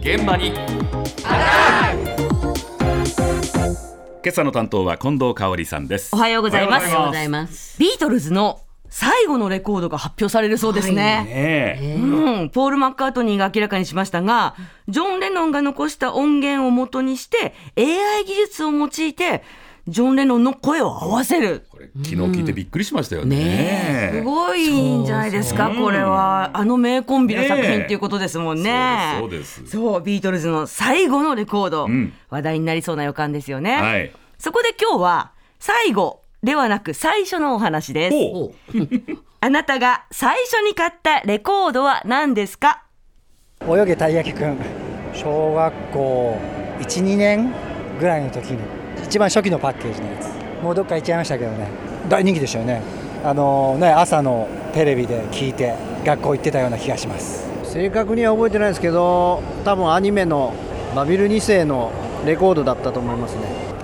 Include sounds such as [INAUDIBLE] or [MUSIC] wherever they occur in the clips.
現場に。今朝の担当は近藤香織さんです。おはようございます。おはようございます。ビートルズの最後のレコードが発表されるそうですね。ね。えうん、ポール・マッカートニーが明らかにしましたが、ジョン・レノンが残した音源を元にして、AI 技術を用いて、ジョン・レノンの声を合わせる。昨日聞いてびっくりしましたよね,、ねえ。すごいんじゃないですか、これは。あの名コンビの作品っていうことですもんね。そうですそうです。そうビートルズの最後のレコード、ん。話題になりそうな予感ですよね。はい。そこで今日は、最後ではなく最初のお話です。あなたが最初に買ったレコードは何ですか？泳げたい焼きくん小学校12年ぐらいの時に一番初期のパッケージのやつ。もうどっか行っちゃいましたけどね大人気でしたよね。あのね朝のテレビで聞いて学校行ってたような気がします。正確には覚えてないですけど多分アニメのバビル2世のレコードだったと思いますね。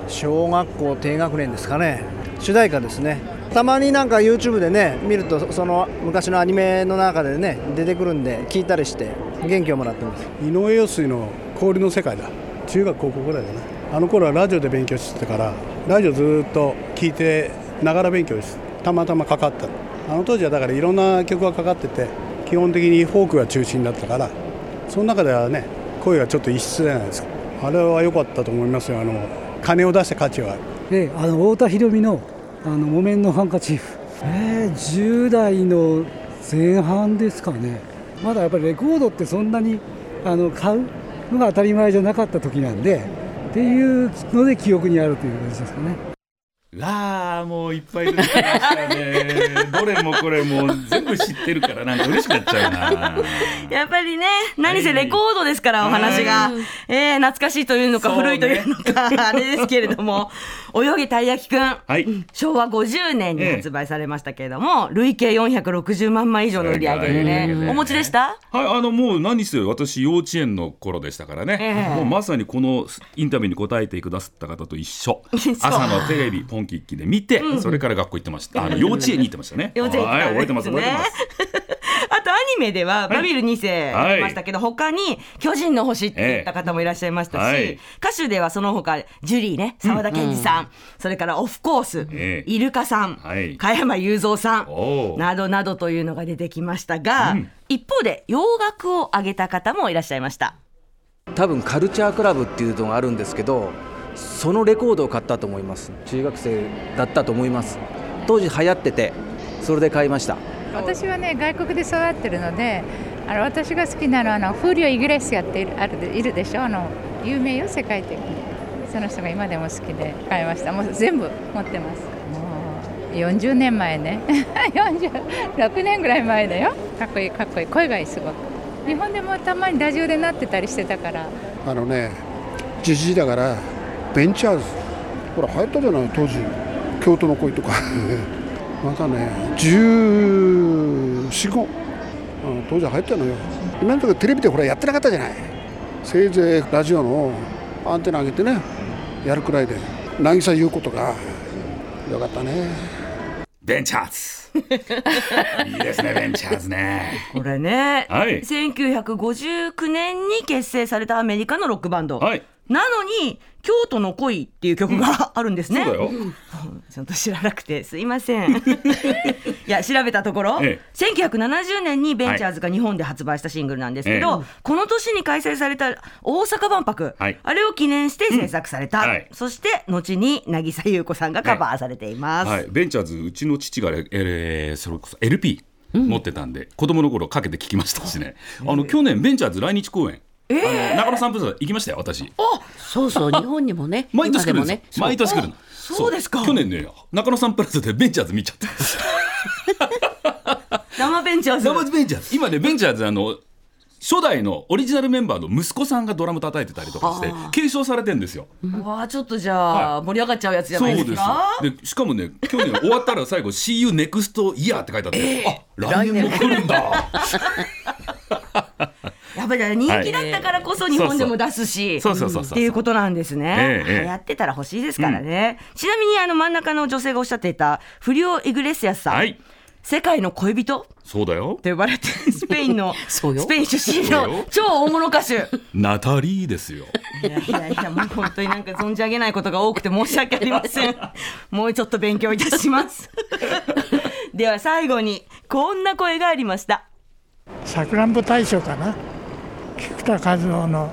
小学校低学年ですかね。主題歌ですね。たまになんか YouTube でね見るとそその昔のアニメの中でね出てくるんで聞いたりして元気をもらってます。井上陽水の氷の世界だ。中学高校ぐらいだな。あの頃はラジオで勉強してたからラジオずっと聞いてながら勉強してたまたまかかった。あの当時はだからいろんな曲がかかってて基本的にフォークが中心だったからその中ではね声がちょっと異質じゃないですかあれは良かったと思いますよ。あの金を出した価値は。あるであの太田博美のあの木綿のハンカチーフ、えー、10代の前半ですかね。まだやっぱりレコードってそんなにあの買うのが当たり前じゃなかった時なんでっていうので記憶にあるという感じですかね。わあもういっぱい出てきましたね。どれもこれもう全部知ってるからなんか嬉しくなっちゃうな。やっぱりね、何せレコードですから、お話が。えー、懐かしいというのか、古いというのか、あれですけれども、泳げたい焼きくん。はい。昭和50年に発売されましたけれども、累計460万枚以上の売り上げでね。お持ちでした？はい、あのもう何せ私幼稚園の頃でしたからね、ええ。もうまさにこのインタビューに答えてくださった方と一緒。[LAUGHS] 朝のテレビポンキッキで見て、それから学校行ってましたあの幼稚園に行ってましたね幼稚園行ってたんはい覚えてますね覚えてますあとアニメでは、バビル2世ありましたけど、他に巨人の星って言った方もいらっしゃいましたし、ええはい歌手ではその他、ジュリーね、沢田研二さん、それからオフコース、ええイルカさん、はい加山雄三さん、などなどというのが出てきましたが、うん一方で洋楽を挙げた方もいらっしゃいました。多分カルチャークラブっていうのがあるんですけどそのレコードを買ったと思います。中学生だったと思います。当時流行っててそれで買いました。私はね外国で育ってるのであの私が好きなのはあのフーリオ・イグレシアっているあるでいるでしょ？あの有名よ世界的に。その人が今でも好きで買いました。もう全部持ってます。もう40年前ね。[LAUGHS] 46年ぐらい前だよ。かっこいいかっこいい。声がいいすごく。日本でもたまにラジオでなってたりしてたから。あのねじじいだからベンチャーズ。ほら流行ったじゃない当時。京都の恋とか。[LAUGHS] またね1415、うん、当時流行ったのよ。今のところテレビでほらやってなかったじゃない。せいぜいラジオのアンテナ上げてねやるくらいで。渚優子とか。よかったね。ベンチャーズ。[LAUGHS] いいですねベンチャーズね。これね、はい。1959年に結成されたアメリカのロックバンド。はいなのに、京都の恋っていう曲があるんですね。そうだよ。ちゃんと知らなくてすいません。いや調べたところ、え1970年にベンチャーズが日本で発売したシングルなんですけど、えこの年に開催された大阪万博、はい。あれを記念して制作された、うん。はい。そして後に渚優子さんがカバーされています。はい、ベンチャーズうちの父が、えーそれこそ LP 持ってたんで、子供の頃かけて聞きましたしね。あの去年ベンチャーズ来日公演、あの中野サンプラザ行きましたよ私。そうそう、[LAUGHS] 日本にもね、毎年来るんですよ、ね。毎年来るの。そうですか。去年ね中野サンプラザでベンチャーズ見ちゃった。[LAUGHS] 生ベンチャーズ。生ベンチャーズ。今ねベンチャーズあの初代のオリジナルメンバーの息子さんがドラム叩いてたりとかして継承されてんですよ。わあちょっとじゃあ、盛り上がっちゃうやつじゃないですか？そうです。でしかもね去年終わったら最後「See you next year」って書いてあって、あ来年も来るんだ [LAUGHS] やっぱり人気だったからこそ日本でも出すし、そうそうそうそうっていうことなんですね。ええええ。流行ってたら欲しいですからね。ちなみにあの真ん中の女性がおっしゃっていたフリオ・イグレシアスさん。はい。世界の恋人？そうだよ。と呼ばれて [LAUGHS] スペインのスペイン出身の超大物歌手。ナタリーですよ。いやいやいやもう本当になんか存じ上げないことが多くて申し訳ありません。[LAUGHS] もうちょっと勉強いたします。[LAUGHS] では最後にこんな声がありました。さくらんぼ大賞かな菊田和夫の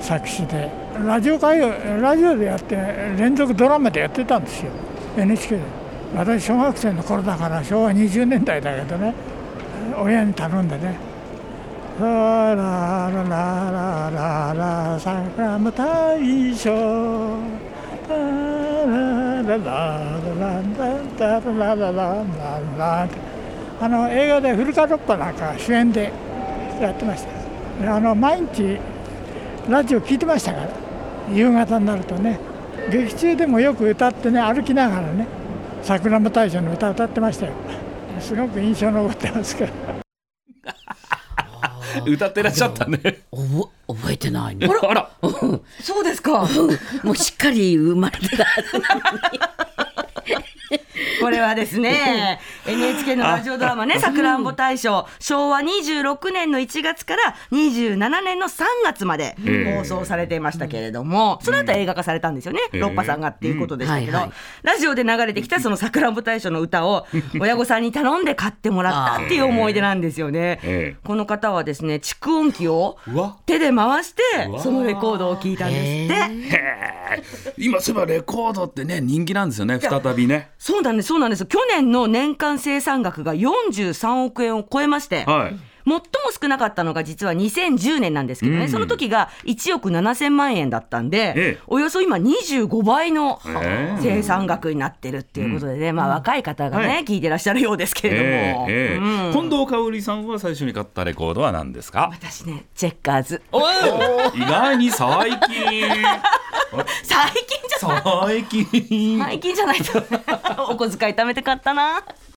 作詞でラジオ会ラジオでやって連続ドラマでやってたんですよ。NHK で私小学生の頃だから昭和20年代だけどね親に頼んでね「ラララララララさくらんぼ大賞」ララララララララララララあの映画で古川ロッパなんか主演でやってましたあの毎日ラジオ聞いてましたから。夕方になるとね。劇中でもよく歌ってね歩きながらね桜間大将の歌歌ってましたよ。すごく印象残ってますから [LAUGHS] 歌ってらっしゃったね。覚えてないね。[LAUGHS] あら。そうですか。もうしっかり生まれてた。[LAUGHS] これはですね NHK のラジオドラマね「さくらんぼ大賞」昭和26年の1月から27年の3月までええ放送されていましたけれども、その後映画化されたんですよね、ええロッパさんがっていうことでしたけど、ラジオで流れてきたその「さくらんぼ大賞」の歌を [LAUGHS] 親御さんに頼んで買ってもらったっていう思い出なんですよね。えこの方はですね蓄音機を手で回してそのレコードを聞いたんですって。今そういえばレコードってね人気なんですよね再びね。そうなんです、そうなんです。去年の年間生産額が43億円を超えまして、はい。最も少なかったのが実は2010年なんですけどね、うん。その時が1億7000万円だったんで、ええ。およそ今25倍の生産額になってるっていうことでね、まあ若い方がね、はい。聞いてらっしゃるようですけれども。ええええ。うん。近藤香織さんは最初に買ったレコードは何ですか？私ね、チェッカーズ。意外に最近。[LAUGHS] 最近じゃない。最近。最近じゃないと。[LAUGHS] お小遣い貯めて買ったな。